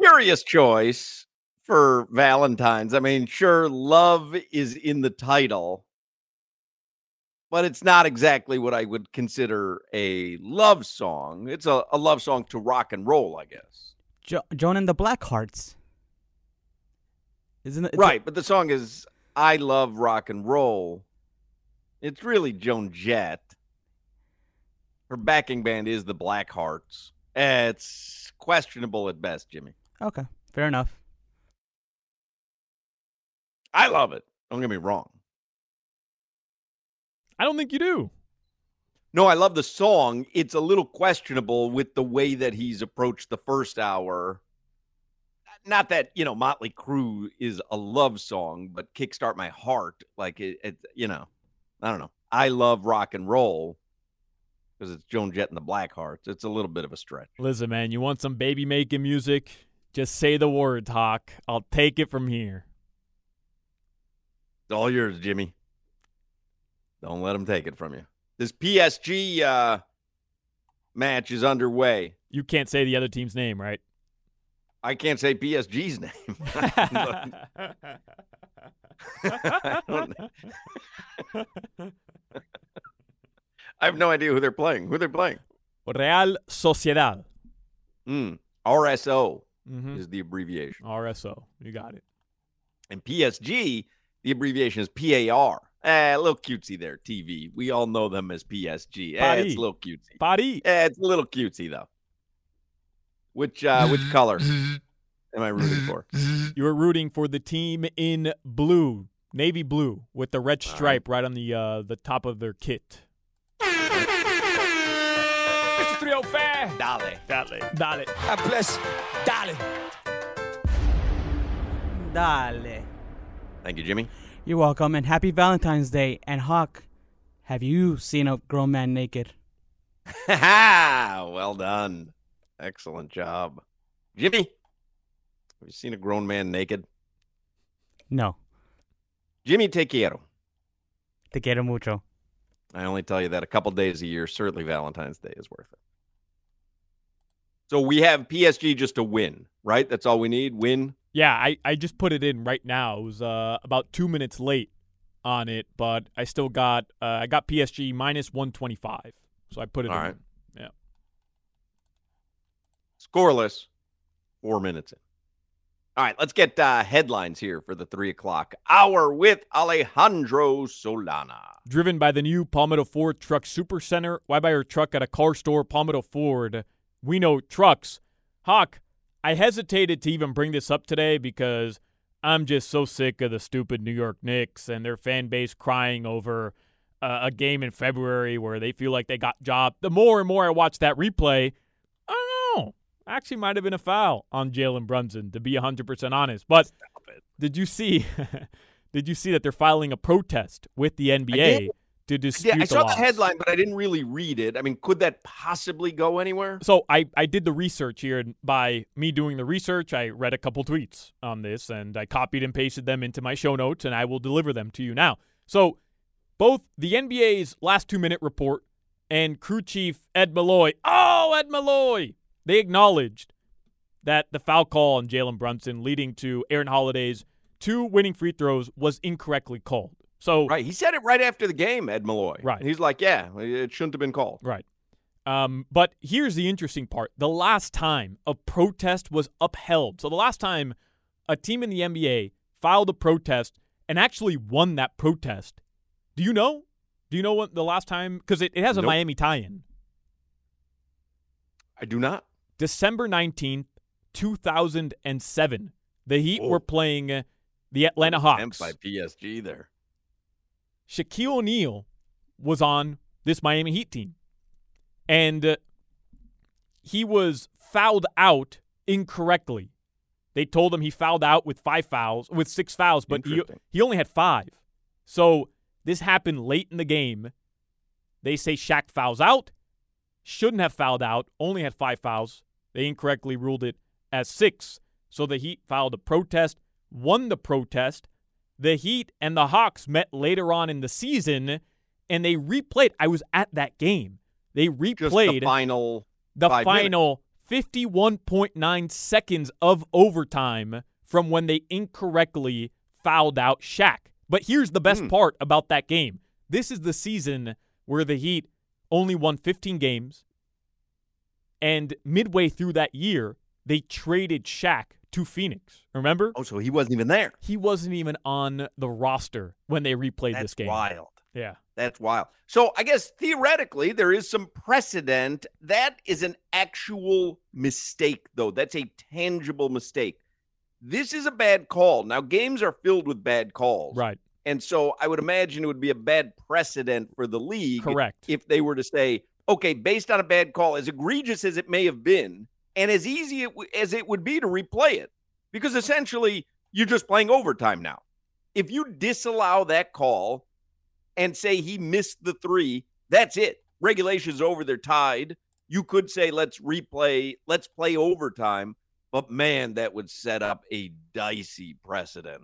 Curious choice for Valentine's. I mean, sure, love is in the title, but it's not exactly what I would consider a love song. It's a, a love song to rock and roll, I guess. Jo- Joan and the Blackhearts. Isn't it? it's a- right, but the song is I Love Rock and Roll. It's really Joan Jett. Her backing band is the Blackhearts. It's questionable at best, Jimmy. Okay, fair enough. I love it. Don't get me wrong. I don't think you do. No, I love the song. It's a little questionable with the way that he's approached the first hour. Not that, you know, Motley Crue is a love song, but Kickstart My Heart, like it, it you know, I don't know. I love rock and roll because it's Joan Jett and the Blackhearts. It's a little bit of a stretch. Listen, man, you want some baby making music? Just say the words, Hoch. I'll take it from here. It's all yours, Jimmy. Don't let them take it from you. This PSG uh, match is underway. You can't say the other team's name, right? I can't say PSG's name. I have no idea who they're playing. Who they're playing? Real Sociedad. Mm, RSO Mm-hmm. is the abbreviation. RSO. You got it. And PSG, the abbreviation is PAR. Eh, a little cutesy there, TV. We all know them as PSG. Eh, it's a little cutesy. Paris. Eh, it's a little cutesy though. Which uh which color am I rooting for? You were rooting for the team in blue, navy blue, with the red stripe right on the uh, the top of their kit. Mr. 305. Dale. Dale. Dale. God bless. Dale. Dale. Thank you, Jimmy. You're welcome, and happy Valentine's Day. And Hoch, have you seen a grown man naked? well done. Excellent job. Jimmy, have you seen a grown man naked? No. Jimmy, te quiero. Te quiero mucho. I only tell you that a couple days a year. Certainly Valentine's Day is worth it. So we have PSG just to win, right? That's all we need. Win. Yeah, I, I just put it in right now. It was uh, about two minutes late on it, but I still got uh, I got PSG minus one twenty five. So I put it All in. right. Yeah. Scoreless. Four minutes in. All right, let's get uh, headlines here for the three o'clock hour with Alejandro Solana. Driven by the new Palmetto Ford Truck Super Center. Why buy your truck at a car store? Palmetto Ford. We know trucks. Hoch, I hesitated to even bring this up today because I'm just so sick of the stupid New York Knicks and their fan base crying over uh, a game in February where they feel like they got job. The more and more I watch that replay, I don't know. Actually, might have been a foul on Jalen Brunson, to be 100% honest. But did you see? did you see that they're filing a protest with the NBA. To dispute Yeah, I saw the loss? headline, but I didn't really read it. I mean, could that possibly go anywhere? So I, I did the research here, and by me doing the research, I read a couple tweets on this, and I copied and pasted them into my show notes, and I will deliver them to you now. So both the NBA's last two minute report and crew chief Ed Malloy, oh Ed Malloy, they acknowledged that the foul call on Jalen Brunson, leading to Aaron Holiday's two winning free throws, was incorrectly called. So Right. He said it right after the game, Ed Malloy. Right. He's like, yeah, it shouldn't have been called. Right. Um, but here's the interesting part: the last time a protest was upheld, so the last time a team in the NBA filed a protest and actually won that protest. Do you know? Do you know what the last time? Because it, it has a Nope. Miami tie-in. I do not. December 19th, 2007. The Heat Whoa. were playing the Atlanta Hawks. by PSG there. Shaquille O'Neal was on this Miami Heat team. And uh, he was fouled out incorrectly. They told him he fouled out with five fouls, with six fouls, but he, he only had five. So this happened late in the game. They say Shaq fouls out, shouldn't have fouled out, only had five fouls. They incorrectly ruled it as six. So the Heat filed a protest, won the protest. The Heat and the Hawks met later on in the season, and they replayed. I was at that game. They Just replayed the final. the minutes. final 51.9 seconds of overtime from when they incorrectly fouled out Shaq. But here's the best Hmm. part about that game. This is the season where the Heat only won 15 games. And midway through that year, they traded Shaq to Phoenix. Remember? Oh, so he wasn't even there. He wasn't even on the roster when they replayed That's this game. That's wild. Yeah. That's wild. So I guess theoretically there is some precedent. That is an actual mistake, though. That's a tangible mistake. This is a bad call. Now, games are filled with bad calls. Right. And so I would imagine it would be a bad precedent for the league Correct. if they were to say, okay, based on a bad call, as egregious as it may have been, and as easy it w- as it would be to replay it, because essentially you're just playing overtime now. If you disallow that call and say he missed the three, that's it. Regulation's over. They're tied. You could say, let's replay, let's play overtime. But man, that would set up a dicey precedent.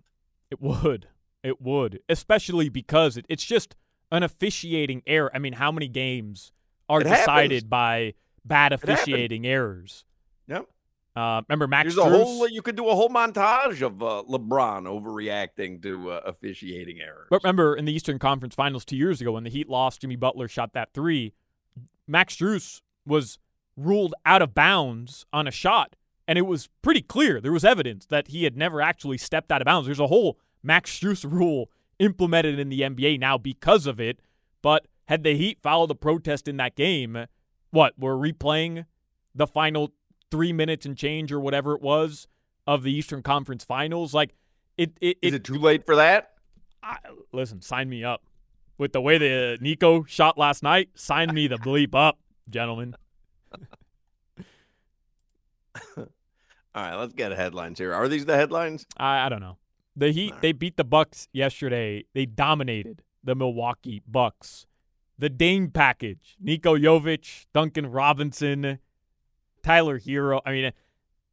It would. It would. Especially because it, it's just an officiating error. I mean, how many games are It happens. decided by bad officiating errors? Yep. Uh, remember Max There's a whole. You could do a whole montage of uh, LeBron overreacting to uh, officiating errors. But remember in the Eastern Conference Finals two years ago when the Heat lost, Jimmy Butler shot that three. Max Strus was ruled out of bounds on a shot, and it was pretty clear. There was evidence that he had never actually stepped out of bounds. There's a whole Max Strus rule implemented in the NBA now because of it. But had the Heat followed the protest in that game, what we're replaying the final three minutes and change or whatever it was of the Eastern Conference Finals, like it. it, Is it it too late for that? I, listen, sign me up. With the way the Niko shot last night, sign me the bleep up, gentlemen. All right, let's get headlines here. Are these the headlines? I, I don't know. The Heat they beat the Bucks yesterday. They dominated the Milwaukee Bucks. The Dame package: Niko Jovic, Duncan Robinson, Tyler Herro. I mean,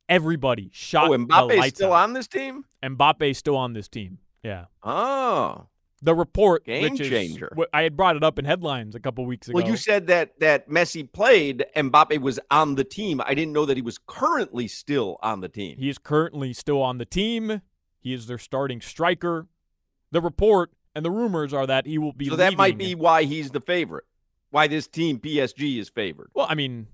everybody shot Oh, Mbappe's still out. on this team? Mbappe's still on this team. Yeah. Oh, The report, Game is- changer. I had brought it up in headlines a couple weeks ago. well, you said that that Messi played and Mbappe was on the team. I didn't know that he was currently still on the team. He is currently still on the team. He is their starting striker. The report and the rumors are that he will be. so that might be why he's the favorite. Why this team PSG is favored. Well, I mean,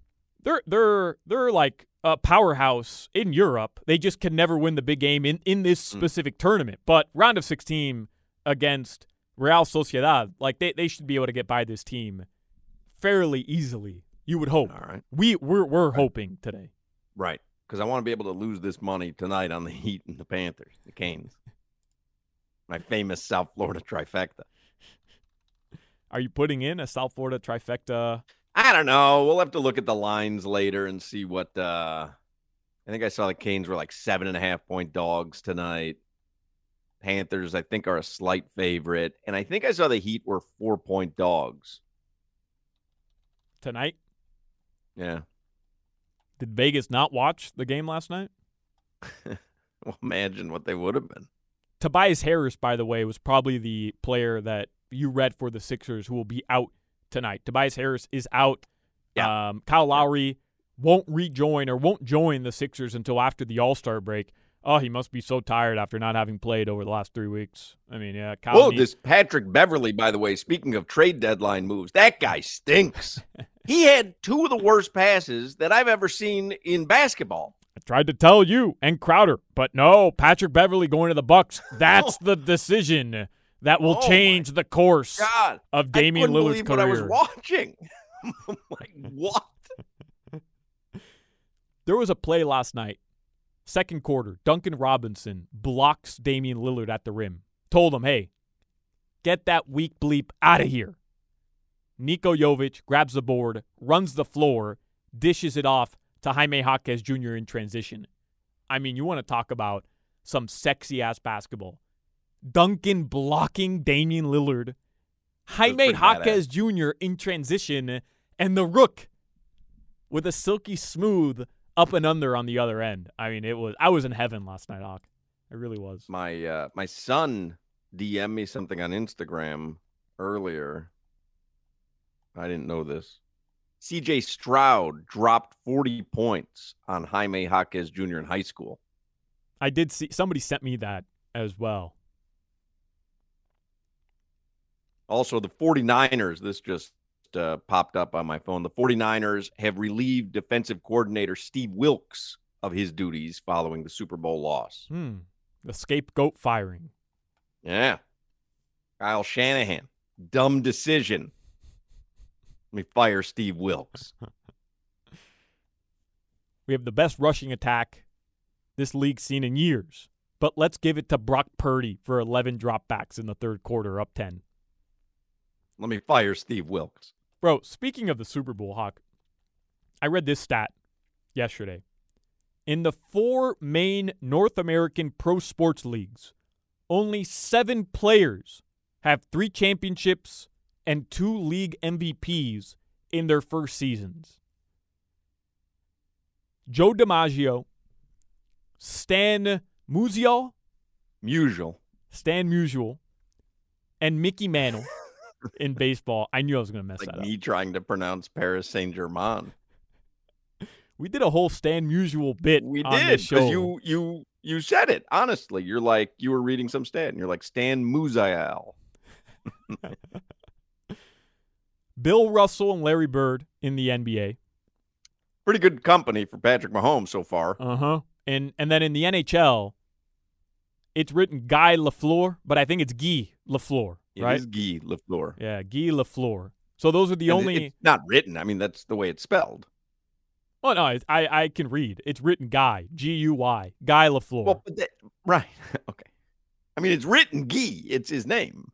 they're they're they're like a powerhouse in Europe. They just can never win the big game in in this Mm. specific tournament. But round of sixteen against Real Sociedad, like they, they should be able to get by this team fairly easily. You would hope. All right. We we're we're hoping today. Right. Because I want to be able to lose this money tonight on the Heat and the Panthers, the Canes. My famous South Florida trifecta. Are you putting in a South Florida trifecta? I don't know. We'll have to look at the lines later and see what uh I think I saw the Canes were like seven and a half point dogs tonight. Panthers, I think, are a slight favorite. And I think I saw the Heat were four point dogs. tonight? Yeah. Did Vegas not watch the game last night? Well, imagine what they would have been. Tobias Harris, by the way, was probably the player that you read for the Sixers who will be out tonight. Tobias Harris is out. Um, Kyle Lowry won't rejoin or won't join the Sixers until after the All Star break. Oh, he must be so tired after not having played over the last three weeks. I mean, yeah. Kyle Whoa, need- this Patrick Beverley, by the way, speaking of trade deadline moves, that guy stinks. he had two of the worst passes that I've ever seen in basketball. I tried to tell you and Crowder, but no, Patrick Beverley going to the Bucks. That's the decision that will Oh, change the course God, of I Damian couldn't Lillard's believe what I was watching. I'm like, what? There was a play last night, second quarter. Duncan Robinson blocks Damian Lillard at the rim. Told him, hey, get that weak bleep out of here. Niko Jovic grabs the board, runs the floor, dishes it off to Jaime Jaquez Jr. in transition. I mean, you want to talk about some sexy ass basketball. Duncan blocking Damian Lillard. Jaime Jaquez Jr. in transition, and the rook with a silky smooth up and under on the other end. I mean, it was I was in heaven last night, Hoch. I really was. My uh, my son DM me something on Instagram earlier. I didn't know this. CJ Stroud dropped 40 points on Jaime Jaquez Jr. in high school. I did see somebody sent me that as well. Also, the 49ers, this just uh, popped up on my phone. The 49ers have relieved defensive coordinator Steve Wilks of his duties following the Super Bowl loss. Hmm. The scapegoat firing. Yeah. Kyle Shanahan, dumb decision. Let me fire Steve Wilks. We have the best rushing attack this league's seen in years. But let's give it to Brock Purdy for 11 dropbacks in the third quarter, up 10. Let me fire Steve Wilks. Bro, speaking of the Super Bowl, Hoch, I read this stat yesterday. In the four main North American pro sports leagues, only seven players have three championships and two league MVPs in their first seasons. Joe DiMaggio, Stan Musial, Usual. Stan Musial, and Mickey Mantle in baseball. I knew I was going to mess Like that up. me trying to pronounce Paris Saint Germain. We did a whole Stan Musial bit We did because you you you said it honestly. You're like you were reading some stat, and you're like Stan Musial. Bill Russell and Larry Bird in the NBA. Pretty good company for Patrick Mahomes so far. Uh huh. And and then in the NHL, it's written Guy Lafleur, but I think it's Guy Lafleur, It right? is Guy Lafleur. Yeah, Guy Lafleur. So those are the And only. It's not written. I mean, that's the way it's spelled. Oh no, I I can read. It's written Guy G U Y Guy Lafleur. Well, but that, right. okay. I mean, it's written Guy. It's his name.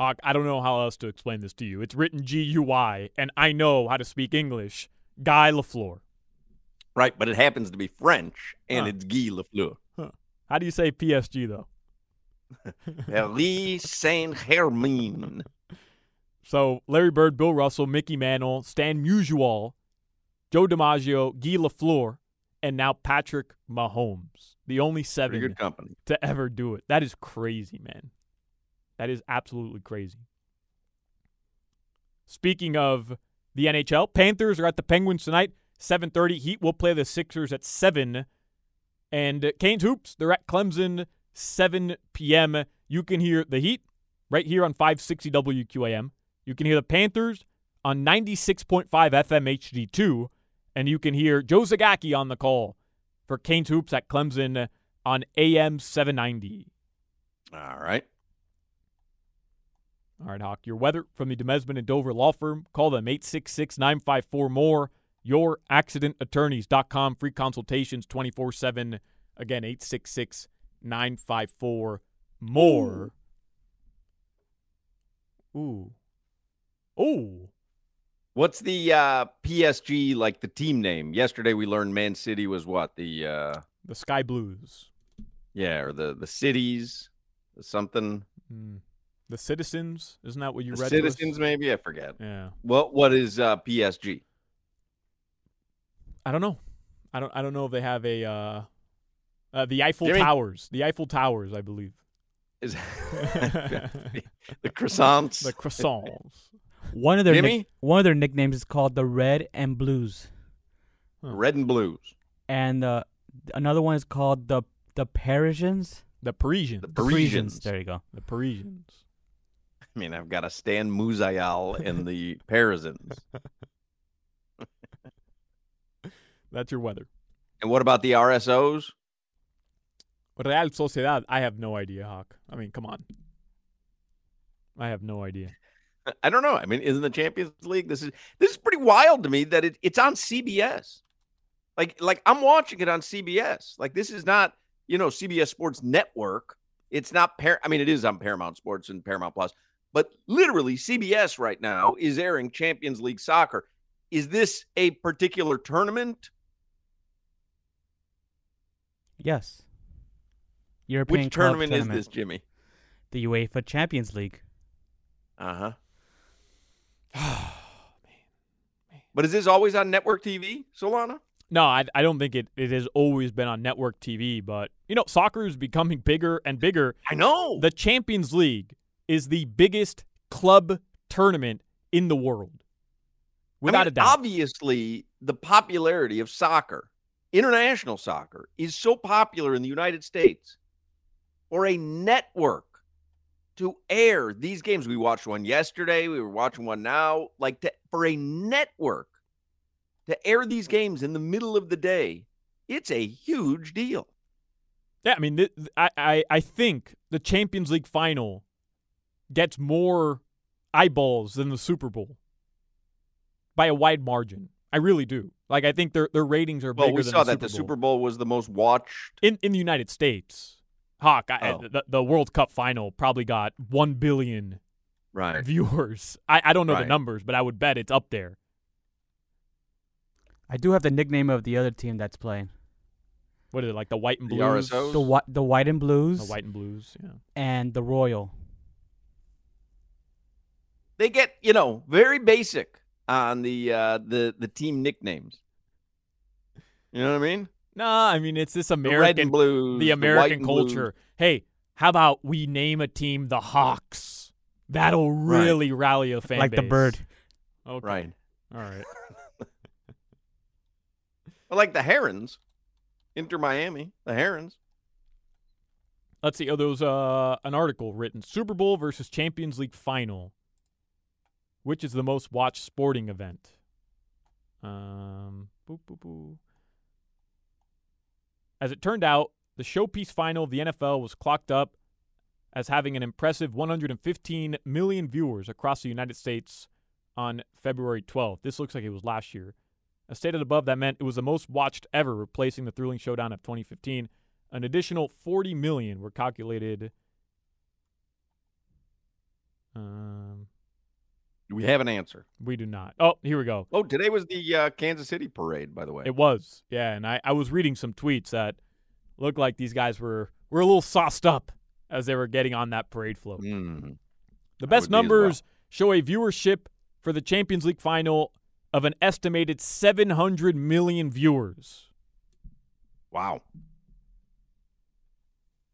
I don't know how else to explain this to you. It's written G U Y, and I know how to speak English. Guy Lafleur. Right, but it happens to be French, and Huh. it's Guy Lafleur. How do you say PSG though? Paris Saint Germain. So Larry Bird, Bill Russell, Mickey Mantle, Stan Musial, Joe DiMaggio, Guy Lafleur, and now Patrick Mahomes. The only Pretty seven good company. to ever do it. That is crazy, man. That is absolutely crazy. Speaking of the NHL, Panthers are at the Penguins tonight, 7:30. Heat will play the Sixers at 7. And Canes Hoops, they're at Clemson 7 p.m. You can hear the Heat right here on 560 WQAM. You can hear the Panthers on 96.5 FM HD2 and you can hear Joe Zagacki on the call for Canes Hoops at Clemson on AM 790. All right. All right, Hoch. Your weather from the Demesmin and Dover Law Firm. Call them 866 954 more. YourAccidentAttorneys.com. Free consultations 24 7. Again, 866 954 more. Ooh. Ooh. What's the uh, PSG like the team name? Yesterday we learned Man City was what the uh, The Sky Blues. yeah or the the cities something Hmm. The Citizens. Isn't that what you the read? citizens maybe I forget. Yeah. What what is uh, PSG? I don't know. I don't. I don't know if they have a uh, the Eiffel Jimmy? Towers. The Eiffel Towers, I believe. Is the croissants? The croissants. One of their Jimmy? nick- one of their nicknames is called the Red and Blues. Red and blues. and uh, another one is called the the Parisians. The Parisians. The The Parisians. There you go. The Parisians. I mean, I've got a Stan Musial in the Parisians. That's your weather. And what about the RSOs? Real Sociedad. I have no idea, Hoch. I mean, come on. I have no idea. I don't know. I mean, isn't the Champions League? This is this is pretty wild to me that it, it's on CBS. Like like I'm watching it on CBS. Like this is not you know CBS Sports Network. It's not Par. I mean, it is on Paramount Sports and Paramount Plus, but literally CBS right now is airing Champions League soccer. Is this a particular tournament? Yes. European Which Club tournament, is this, Jimmy? The UEFA Champions League. Uh huh. But is this always on network TV, Solana? No, I, I don't think it, it has always been on network TV, but you know, soccer is becoming bigger and bigger. I know. The Champions League is the biggest club tournament in the world. Without I mean, a doubt. Obviously, the popularity of soccer, international soccer, is so popular in the United States. For a network to air these games, we watched one yesterday. We were watching one now. Like to, for a network to air these games in the middle of the day, it's a huge deal. Yeah, I mean, th- I, I, I think the Champions League final gets more eyeballs than the Super Bowl by a wide margin. I really do. Like, I think their their ratings are Well, bigger we than saw that Super the Bowl. Super Bowl was the most watched. in in the United States. Hoch, I, Oh. the, the World Cup final probably got one billion Right. viewers. I, I don't know the numbers, but I would bet it's up there. I do have the nickname of the other team that's playing. What is it like the white and The blues? RSOs? The white, the white and blues, The white and blues. Yeah. and the Royal. They get, you know, very basic on the uh the the team nicknames. You know what I mean? Nah, I mean it's this The red American and blues, the white American and blues. culture. Hey, how about we name a team the Hawks? That'll Right. really rally a fan like the bird. Okay. Right. All right. I like the Herons. Inter Miami, the Herons. Let's see. Oh, there was uh, an article written Super Bowl versus Champions League final. Which is the most watched sporting event? Um, boop, boop, boop. As it turned out, the showpiece final of the NFL was clocked up as having an impressive 115 million viewers across the United States on February 12th. This looks like it was last year. As stated above, that meant it was the most watched ever, replacing the thrilling showdown of 2015. An additional 40 million were calculated. Um, we have an answer? we do not. Oh, here we go. Oh, today was the uh, Kansas City parade, by the way. It was, yeah. And I, I was reading some tweets that looked like these guys were were a little sauced up as they were getting on that parade float. Mm. The best be numbers show a viewership for the Champions League final of an estimated 700 million viewers Wow.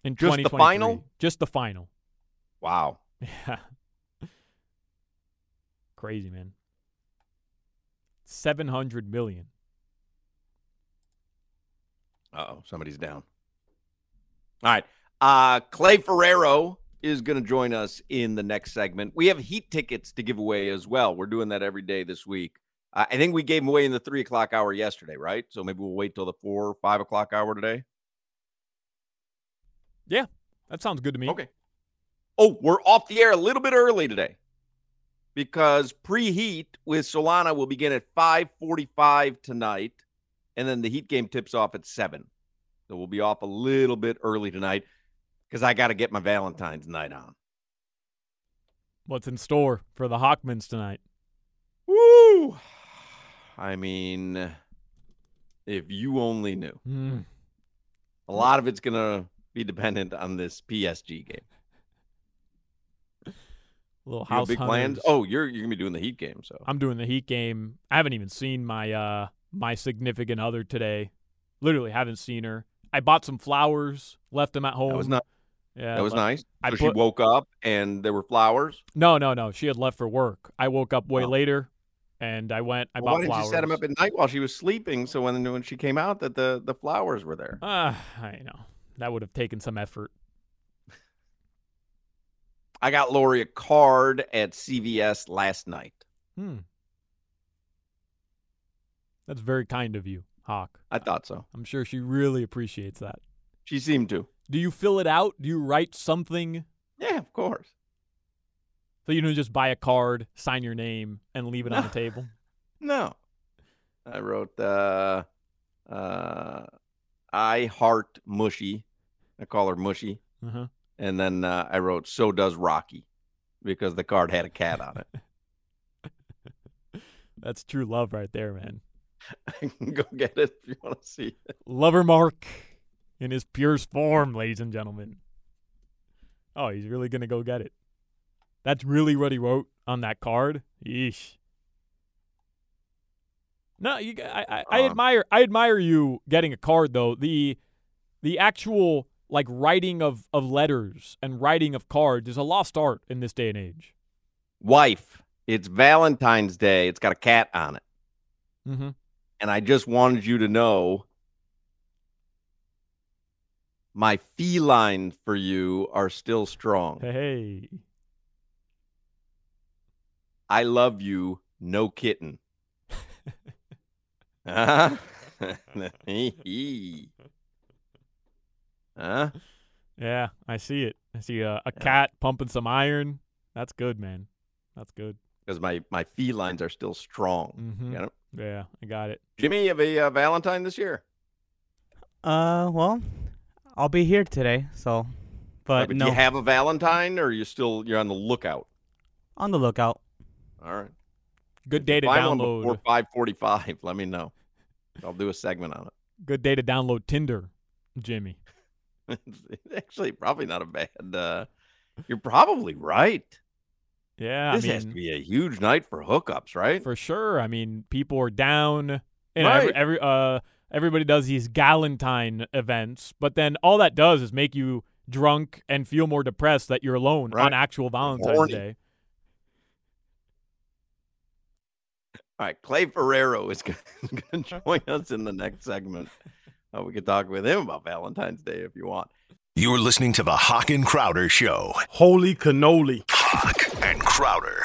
in Just the final? Just the final. Wow. Yeah. Crazy, man. 700 million. Uh oh, somebody's down. All right. Uh, Clay Ferraro is going to join us in the next segment. We have heat tickets to give away as well. We're doing that every day this week. Uh, I think we gave them away in the three o'clock hour yesterday, right? So maybe we'll wait till the four or five o'clock hour today. Yeah, that sounds good to me. Okay. Oh, we're off the air a little bit early today because preheat with Solana will begin at 5:45 tonight, and then the Heat game tips off at seven. So we'll be off a little bit early tonight because I got to get my Valentine's night on. What's in store for the Hochmans tonight? Woo! I mean, if you only knew. Mm. A lot of it's gonna be dependent on this PSG game. Little house big plans? Oh, you're you're gonna be doing the Heat game, so I'm doing the Heat game. I haven't even seen my uh my significant other today. Literally haven't seen her. I bought some flowers, left them at home. that was not Yeah, that was nice. I so put- she woke up and there were flowers. No, no, no. She had left for work. I woke up way Oh. later, and I went. I Well, bought why flowers. you set him up at night while she was sleeping? So when when she came out, that the the flowers were there. Ah, I know that would have taken some effort. I got Lori a card at CVS last night. Hmm. That's very kind of you, Hoch. I thought so. I'm sure she really appreciates that. She seemed to. Do you fill it out? Do you write something? Yeah, of course. So you don't just buy a card, sign your name, and leave it on the table? No. I wrote uh uh I heart mushy. I call her mushy. Uh-huh. And then uh, I wrote so does Rocky because the card had a cat on it. That's true love right there, man. I can go get it if you want to see it. Lover Mark in his purest form, ladies and gentlemen. Oh, he's really gonna go get it. That's really what he wrote on that card. Yeesh. No, you. I, I, I Um, admire. I admire you getting a card though. The, the actual like writing of of letters and writing of cards is a lost art in this day and age. Wife, it's Valentine's Day. It's got a cat on it. Mm-hmm. And I just wanted you to know my felines for you are still strong. Hey, I love you, no kitten. huh? Huh? yeah, I see it. I see a, a cat pumping some iron. That's good, man. That's good. Because my, my felines are still strong. Mhm. Get it? Yeah, I got it. Jimmy, you have a uh, Valentine this year? Uh, well, I'll be here today, so. But do no, you have a Valentine, or are you still you're on the lookout? on the lookout. All right. Good day to Find one download. before five forty-five. Let me know. I'll do a segment on it. Good day to download Tinder, Jimmy. it's actually probably not a bad. Uh, you're probably right. Yeah, this I mean, has to be a huge night for hookups, right? for sure. I mean, people are down. You know, every, Right. every uh, everybody does these Galentine events, but then all that does is make you drunk and feel more depressed that you're alone Right. on actual Valentine's horny. Day. All right, Clay Ferraro is going to join us in the next segment. Uh, we could talk with him about Valentine's Day if you want. You're listening to the Hoch and Crowder Show. Holy cannoli. Hoch and Crowder.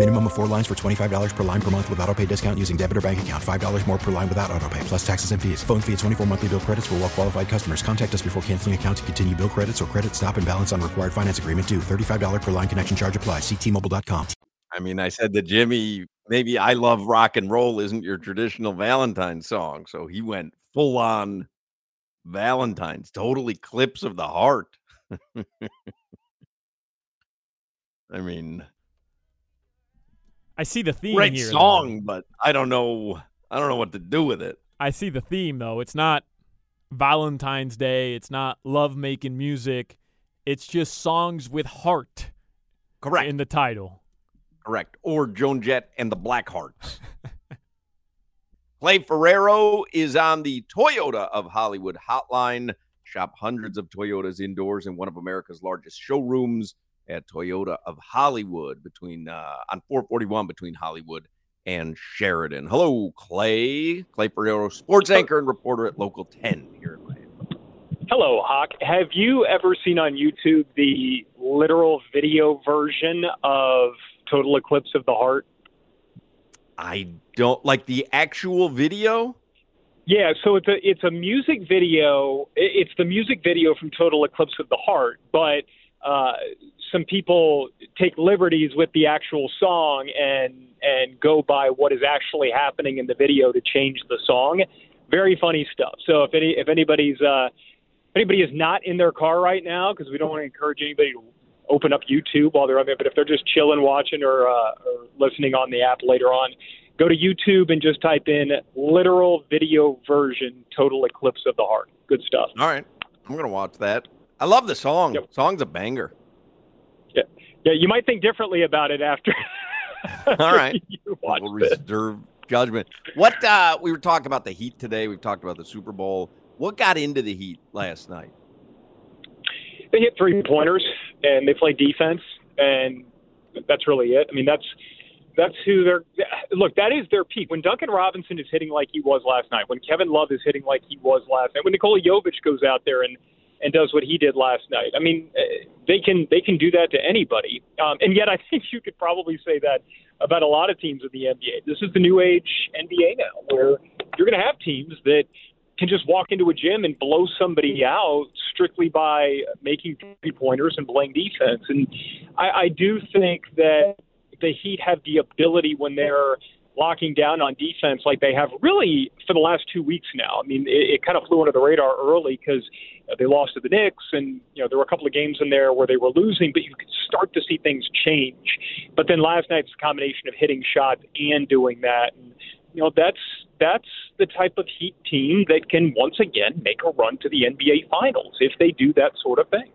Minimum of four lines for $25 per line per month with auto pay discount using debit or bank account. $5 more per line without auto pay, plus taxes and fees. Phone fee at 24 monthly bill credits for well qualified customers. Contact us before canceling account to continue bill credits or credit stop and balance on required finance agreement due. $35 per line connection charge applies. Ctmobile.com. I mean, I said to Jimmy, maybe I love rock and roll isn't your traditional Valentine song. So he went full on Valentine's, total eclipse of the heart. I mean, I see the theme great here. though. song, but I don't know. I don't know what to do with it. I see the theme though. It's not Valentine's Day. It's not love making music. It's just songs with heart. Correct. In the title. Correct. Or Joan Jett and the Blackhearts. Clay Ferraro is on the Toyota of Hollywood hotline. Shop hundreds of Toyotas indoors in one of America's largest showrooms at Toyota of Hollywood between uh, on 441 between Hollywood and Sheridan. Hello, Clay. Clay Ferraro, sports anchor and reporter at Local 10 here in Miami. Hello, Hoch. Have you ever seen on YouTube the literal video version of Total Eclipse of the Heart? I don't like the actual video. Yeah, so it's a it's a music video. It's the music video from Total Eclipse of the Heart, but uh, some people take liberties with the actual song and and go by what is actually happening in the video to change the song. Very funny stuff. So if any if anybody's uh, if anybody is not in their car right now, because we don't want to encourage anybody to open up YouTube while they're on there, but if they're just chilling, watching, or, uh, or listening on the app later on, go to YouTube and just type in literal video version Total Eclipse of the Heart. Good stuff. All right, I'm gonna watch that. I love the song. Song's a banger. Yeah. You might think differently about it after. All right, we'll reserve judgment. What uh, we were talking about the Heat today. We've talked about the Super Bowl. What got into the Heat last night? they hit three pointers and they play defense, and that's really it. I mean, that's that's who they're. Look, that is their peak. When Duncan Robinson is hitting like he was last night, when Kevin Love is hitting like he was last night, when Nikola Jovic goes out there and and does what he did last night. I mean, eh, they can they can do that to anybody. Um, and yet, I think you could probably say that about a lot of teams in the NBA. This is the new age NBA now, where you're going to have teams that can just walk into a gym and blow somebody out strictly by making three pointers and playing defense. And I, I do think that the Heat have the ability when they're locking down on defense like they have really for the last two weeks now. I mean, it, it kind of flew under the radar early because uh, they lost to the Knicks, and you know there were a couple of games in there where they were losing, but you could start to see things change. But then last night's combination of hitting shots and doing that, and you know that's that's the type of Heat team that can once again make a run to the NBA Finals if they do that sort of thing.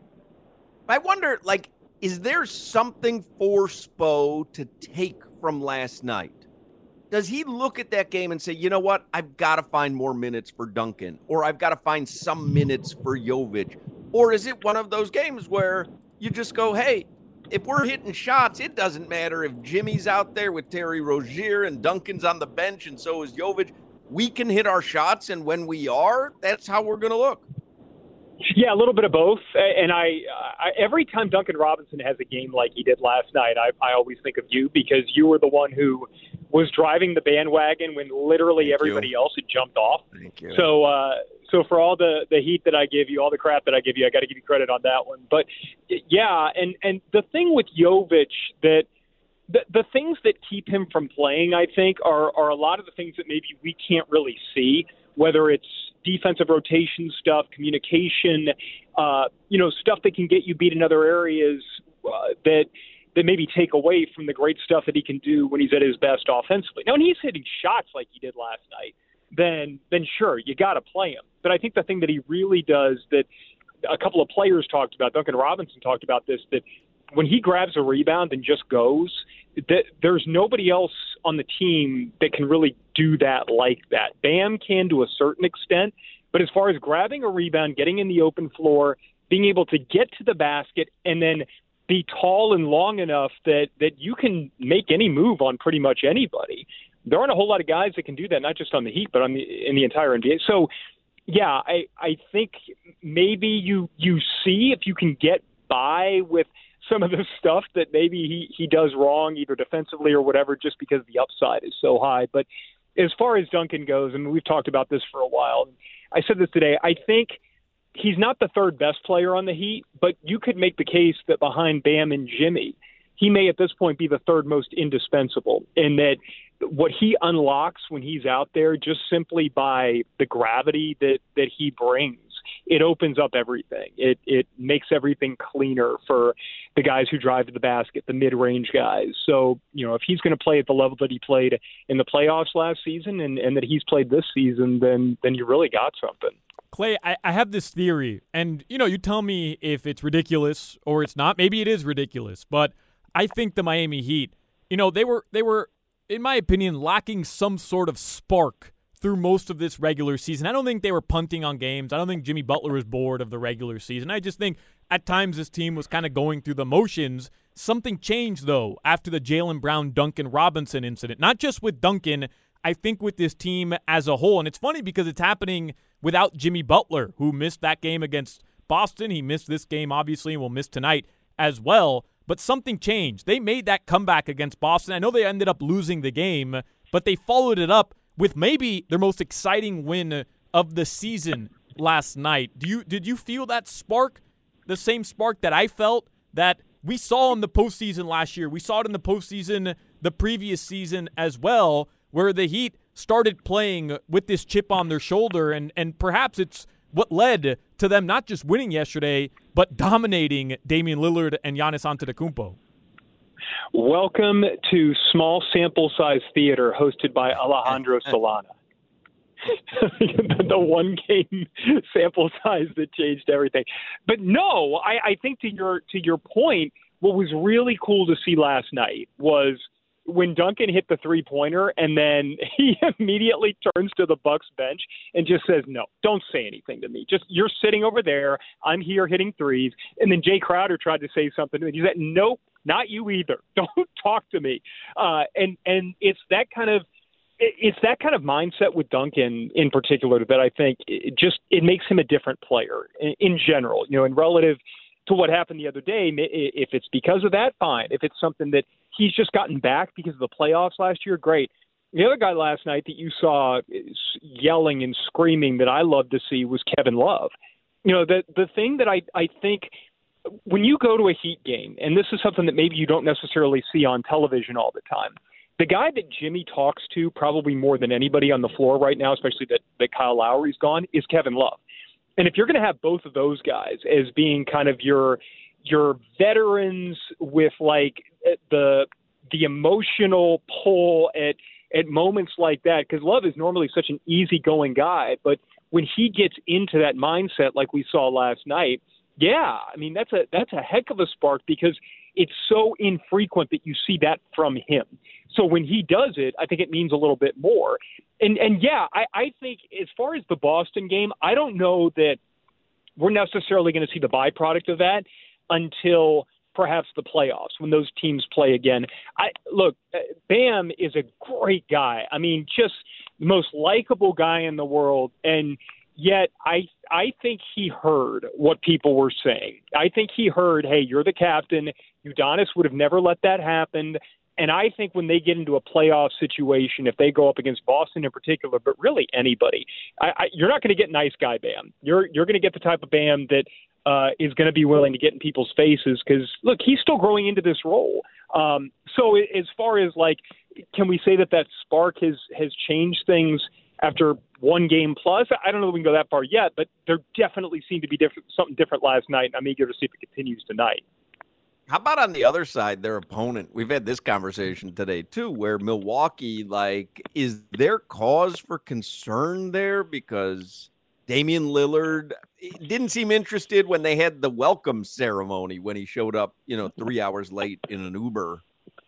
I wonder, like, is there something for Spo to take from last night? Does he look at that game and say, you know what, I've got to find more minutes for Duncan, or I've got to find some minutes for Jovic? Or is it one of those games where you just go, hey, if we're hitting shots, it doesn't matter if Jimmy's out there with Terry Rozier and Duncan's on the bench and so is Jovic. We can hit our shots, and when we are, that's how we're going to look. Yeah, a little bit of both. And I, I every time Duncan Robinson has a game like he did last night, I, I always think of you because you were the one who was driving the bandwagon when literally Thank everybody you. else had jumped off. Thank you. So, uh, so for all the the heat that I give you, all the crap that I give you, I got to give you credit on that one. But yeah, and and the thing with Jovic that the the things that keep him from playing, I think, are are a lot of the things that maybe we can't really see, whether it's defensive rotation stuff, communication, uh, you know, stuff that can get you beat in other areas uh, that that maybe take away from the great stuff that he can do when he's at his best offensively. Now, when he's hitting shots like he did last night, then then sure, you got to play him. But I think the thing that he really does that a couple of players talked about, Duncan Robinson talked about this, that when he grabs a rebound and just goes, that there's nobody else on the team that can really do that like that. Bam can to a certain extent, but as far as grabbing a rebound, getting in the open floor, being able to get to the basket, and then be tall and long enough that that you can make any move on pretty much anybody. There aren't a whole lot of guys that can do that, not just on the Heat, but on the in the entire NBA. So, yeah, I I think maybe you you see if you can get by with some of the stuff that maybe he he does wrong, either defensively or whatever, just because the upside is so high. But as far as Duncan goes, mean, we've talked about this for a while. I said this today. I think he's not the third best player on the Heat, but you could make the case that behind Bam and Jimmy, he may at this point be the third most indispensable in that what he unlocks when he's out there just simply by the gravity that that he brings it opens up everything. It it makes everything cleaner for the guys who drive to the basket the mid-range guys. So you know if he's going to play at the level that he played in the playoffs last season and and that he's played this season then then you really got something Clay, I, I have this theory, and you know, you tell me if it's ridiculous or it's not. Maybe it is ridiculous, but I think the Miami Heat, you know, they were they were, in my opinion, lacking some sort of spark through most of this regular season. I don't think they were punting on games. I don't think Jimmy Butler was bored of the regular season. I just think at times this team was kind of going through the motions. Something changed, though, after the Jaylen Brown Duncan Robinson incident. Not just with Duncan, I think with this team as a whole. And it's funny because it's happening without Jimmy Butler, who missed that game against Boston. He missed this game, obviously, and will miss tonight as well. But something changed. They made that comeback against Boston. I know they ended up losing the game, but they followed it up with maybe their most exciting win of the season last night. Do you did you feel that spark, the same spark that I felt that we saw in the postseason last year? We saw it in the postseason the previous season as well, where the Heat started playing with this chip on their shoulder, and and perhaps it's what led to them not just winning yesterday, but dominating Damian Lillard and Giannis Antetokounmpo. Welcome to small sample size theater hosted by Alejandro Solana. the one game sample size that changed everything. But no, I, I think to your to your point, what was really cool to see last night was when Duncan hit the three pointer and then he immediately turns to the Bucks bench and just says, "No, don't say anything to me. Just you're sitting over there. I'm here hitting threes. And then Jae Crowder tried to say something and he said, "Nope, not you either. Don't talk to me." Uh, and and it's that kind of it's that kind of mindset with Duncan in particular that I think it just it makes him a different player in, in general. You know, in relative to what happened the other day, if it's because of that, fine. If it's something that he's just gotten back because of the playoffs last year, great. The other guy last night that you saw yelling and screaming that I love to see was Kevin Love. You know, the the thing that I I think when you go to a Heat game, and this is something that maybe you don't necessarily see on television all the time the guy that Jimmy talks to probably more than anybody on the floor right now, especially that, that Kyle Lowry's gone, is Kevin Love. And if you're going to have both of those guys as being kind of your your veterans with like the the emotional pull at at moments like that, because Love is normally such an easygoing guy, but when he gets into that mindset like we saw last night, yeah, I mean that's a that's a heck of a spark because it's so infrequent that you see that from him. So when he does it, I think it means a little bit more. And and yeah, I, I think as far as the Boston game, I don't know that we're necessarily going to see the byproduct of that until perhaps the playoffs when those teams play again. I look, uh, Bam is a great guy. I mean, just the most likable guy in the world and yet I I think he heard what people were saying. I think he heard, "Hey, you're the captain. Udonis would have never let that happen. And I think when they get into a playoff situation, if they go up against Boston in particular, but really anybody, I, I, you're not going to get nice guy Bam. You're you're going to get the type of Bam that uh, is going to be willing to get in people's faces because look, he's still growing into this role. Um, so as far as like, can we say that that spark has has changed things after one game plus? I don't know if we can go that far yet, but there definitely seemed to be different something different last night. And I'm eager to see if it continues tonight. How about on the other side, their opponent? We've had this conversation today too, where Milwaukee, like, is there cause for concern there because Damian Lillard eh, didn't seem interested when they had the welcome ceremony when he showed up, you know, three hours late in an Uber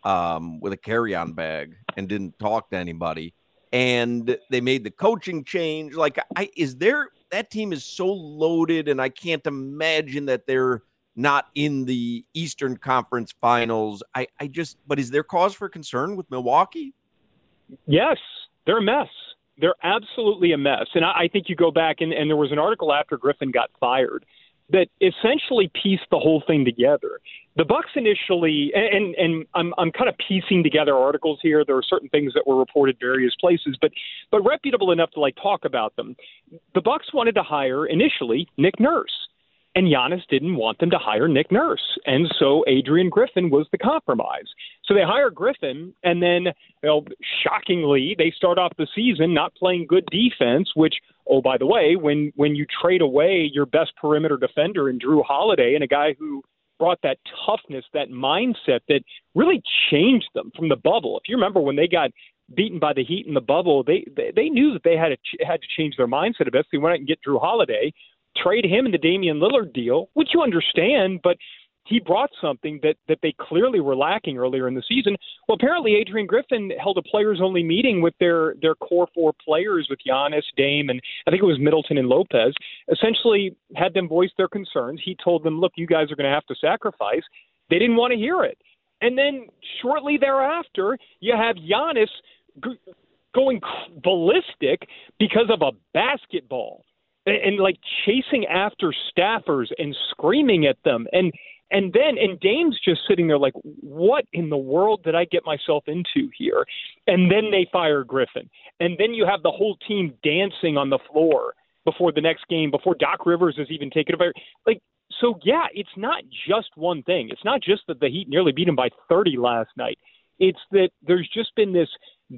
um, with a carry-on bag and didn't talk to anybody. And they made the coaching change. Like, I is there that team is so loaded, and I can't imagine that they're not in the Eastern Conference Finals. I, I just, but is there cause for concern with Milwaukee? Yes, they're a mess. They're absolutely a mess. And I, I think you go back and, and there was an article after Griffin got fired that essentially pieced the whole thing together. The Bucks initially, and and I'm I'm kind of piecing together articles here. There are certain things that were reported various places, but but reputable enough to like talk about them. The Bucks wanted to hire initially Nick Nurse and Giannis didn't want them to hire Nick Nurse. And so Adrian Griffin was the compromise. So they hire Griffin, and then, you know, shockingly, they start off the season not playing good defense, which, oh, by the way, when, when you trade away your best perimeter defender in Jrue Holiday and a guy who brought that toughness, that mindset that really changed them from the bubble. If you remember when they got beaten by the Heat in the bubble, they they, they knew that they had to had to change their mindset a bit. So they went out and get Jrue Holiday, trade him in the Damian Lillard deal, which you understand, but he brought something that that they clearly were lacking earlier in the season. Well, apparently Adrian Griffin held a players only meeting with their their core four players with Giannis, Dame, and I think it was Middleton and Lopez. Essentially, had them voice their concerns. He told them, "Look, you guys are going to have to sacrifice." They didn't want to hear it. And then shortly thereafter, you have Giannis g- going ballistic because of a basketball and, and like chasing after staffers and screaming at them. And and then and Dame's just sitting there like what in the world did I get myself into here? And then they fire Griffin. And then you have the whole team dancing on the floor before the next game before Doc Rivers is even taken over like so yeah it's not just one thing. It's not just that the Heat nearly beat him by 30 last night. It's that there's just been this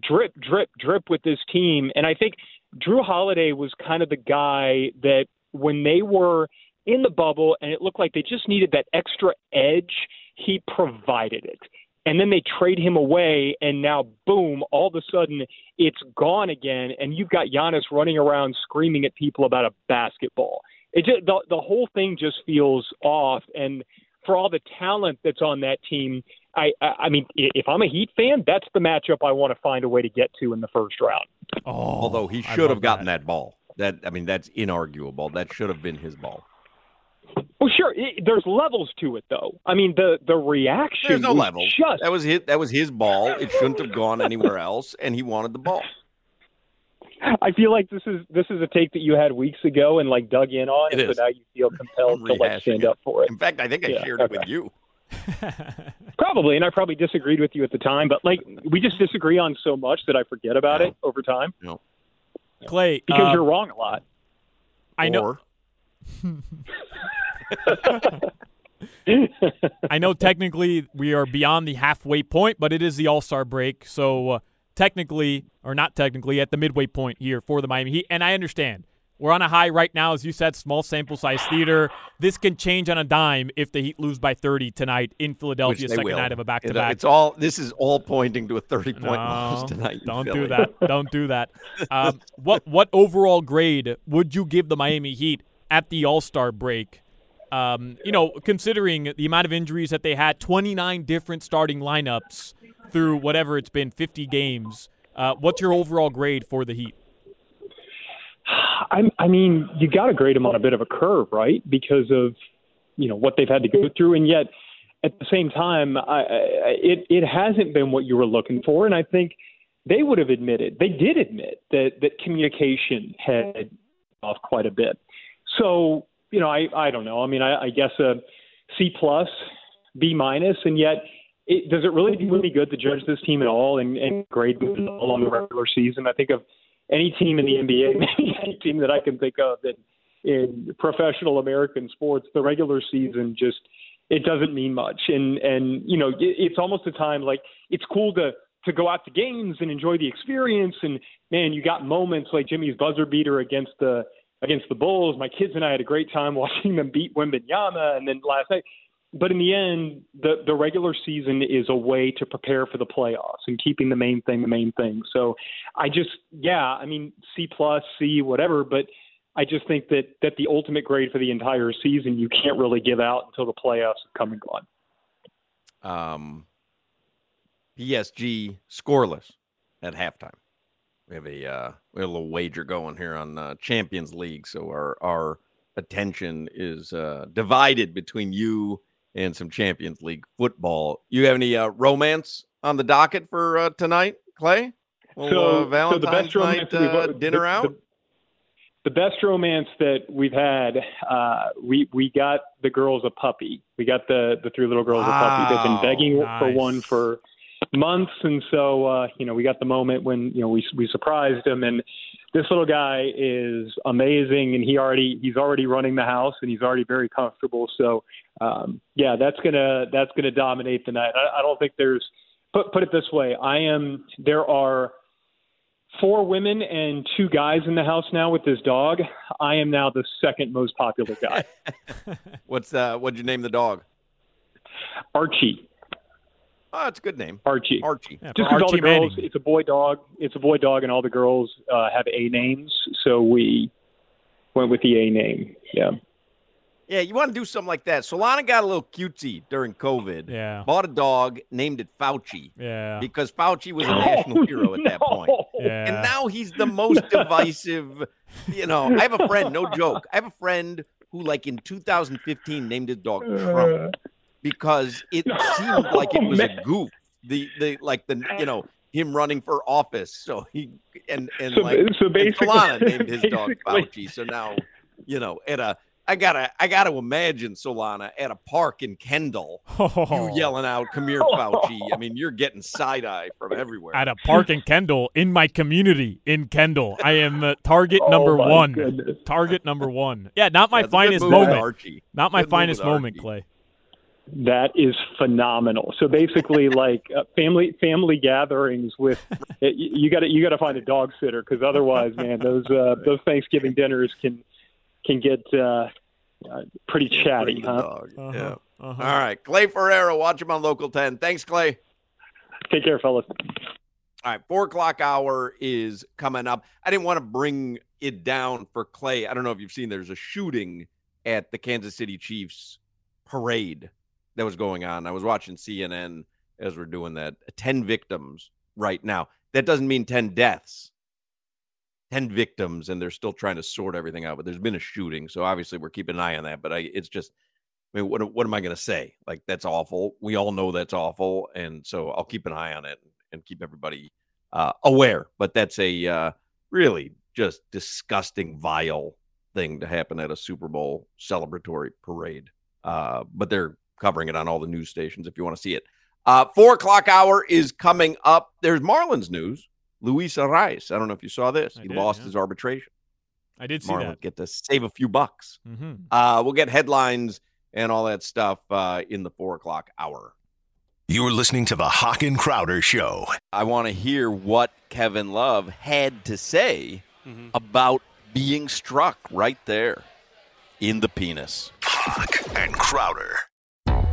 drip drip drip with this team. And I think Jrue Holiday was kind of the guy that when they were in the bubble and it looked like they just needed that extra edge, he provided it. And then they trade him away, and now, boom, all of a sudden it's gone again, and you've got Giannis running around screaming at people about a basketball. It just, the, the whole thing just feels off. And for all the talent that's on that team, I, I, I mean, if I'm a Heat fan, that's the matchup I want to find a way to get to in the first round. Oh, Although he should have gotten that. that. ball. That I mean, that's inarguable. That should have been his ball. Well, sure. It, there's levels to it, though. I mean, the the reaction. There's no was level. Just That was his. That was his ball. It shouldn't have gone anywhere else, and he wanted the ball. I feel like this is this is a take that you had weeks ago and like dug in on, It and is. so now you feel compelled to like stand it. up for it. In fact, I think I Yeah, shared it with you. Probably, and I probably disagreed with you at the time, but like we just disagree on so much that I forget about it over time. No. Clay, because uh, you're wrong a lot. I know. I know technically we are beyond the halfway point, but it is the All Star break. So uh, technically, or not technically, at the midway point here for the Miami Heat. And I understand. We're on a high right now, as you said, small sample size theater. This can change on a dime if the Heat lose by 30 tonight in Philadelphia, second will. night of a back to back. It's all. This is all pointing to a thirty-point loss tonight. Don't Philly. do that. Don't do that. Um, what what overall grade would you give the Miami Heat at the All Star break? Um, you know, considering the amount of injuries that they had, 29 different starting lineups through whatever it's been, 50 games. Uh, what's your overall grade for the Heat? I, I mean, you got to grade them on a bit of a curve, right? Because of you know what they've had to go mm-hmm. through, and yet at the same time, I, I, it it hasn't been what you were looking for, and I think they would have admitted they did admit that that communication had off quite a bit. So you know, I I don't know. I mean, I, I guess a C plus, B minus, and yet. It, does it really do any good to judge this team at all and, and grade them along the regular season? I think of any team in the NBA, maybe any team that I can think of that in professional American sports, the regular season just it doesn't mean much. And and you know, it, it's almost a time like it's cool to to go out to games and enjoy the experience. And man, you got moments like Jimmy's buzzer beater against the against the Bulls. My kids and I had a great time watching them beat Wembanyama, and then last night. But in the end, the the regular season is a way to prepare for the playoffs and keeping the main thing the main thing. So I just yeah, I mean C plus, C, whatever, but I just think that that the ultimate grade for the entire season you can't really give out until the playoffs have come and gone. Um, PSG scoreless at halftime. We have a uh, we have a little wager going here on uh, Champions League, so our our attention is uh, divided between you and some Champions League football. You have any uh, romance on the docket for uh, tonight, Clay? Well, so, uh, so Valentine's the best romance night we've- uh, dinner the- out. The, the best romance that we've had, uh, we we got the girls a puppy. We got the the three little girls a puppy. They've been Wow, begging for one for months, and so uh, you know we got the moment when you know we we surprised them, and this little guy is amazing, and he already he's already running the house, and he's already very comfortable. So um, yeah, that's gonna that's gonna dominate the night. I, I don't think there's put put it this way. I am there are four women and two guys in the house now with this dog. I am now the second most popular guy. What's uh, what'd you name the dog? Archie. Oh, it's a good name. Archie. Archie. Yeah, Just because all the girls, Manning. it's a boy dog. It's a boy dog, and all the girls uh, have A names, so we went with the A name. Yeah. Yeah, you want to do something like that. Solana got a little cutesy during COVID. Yeah. Bought a dog, named it Fauci. Yeah. Because Fauci was a national hero at that point. Yeah. And now he's the most divisive. You know, I have a friend, no joke. I have a friend who, like in 2015, named his dog Trump because it seemed like it was a goof. The the like the you know him running for office. So he and and So- like so and basically- Solana named his dog basically- Fauci. So now you know at a I gotta I gotta imagine Solana at a park in Kendall, you yelling out "Come here, Fauci." I mean, you're getting side eye from everywhere. At a park in Kendall, in my community in Kendall, I am uh, target Oh, number my one. goodness. Target number one. Yeah, not my That's finest moment. Archie. Not my Good finest moment, Archie. Clay. That is phenomenal. So basically, like uh, family family gatherings with y- you got to you got to find a dog sitter because otherwise, man, those uh, those Thanksgiving dinners can can get uh, uh, pretty chatty, huh? Uh-huh, Yeah. uh-huh. All right, Clay Ferraro, watch him on Local 10. Thanks, Clay. Take care, fellas. All right, four o'clock hour is coming up. I didn't want to bring it down for Clay. I don't know if you've seen there's a shooting at the Kansas City Chiefs parade that was going on. I was watching CNN as we're doing that. 10 victims right now. That doesn't mean 10 deaths. 10 victims and they're still trying to sort everything out, but there's been a shooting, so obviously we're keeping an eye on that, but I it's just I mean, what what am I going to say? Like that's awful. We all know that's awful, and so I'll keep an eye on it and keep everybody uh, aware. But that's a uh, really just disgusting, vile thing to happen at a Super Bowl celebratory parade. Uh, but they're covering it on all the news stations if you want to see it. Uh, four o'clock hour is coming up. There's Marlins news. Luis Arraez. I don't know if you saw this. I he did, lost yeah. his arbitration. I did see Marlins that. get to save a few bucks. hmm Uh, we'll get headlines and all that stuff uh, in the four o'clock hour. You're listening to the Hoch and Crowder Show. I want to hear what Kevin Love had to say about being struck right there in the penis. Hoch and Crowder.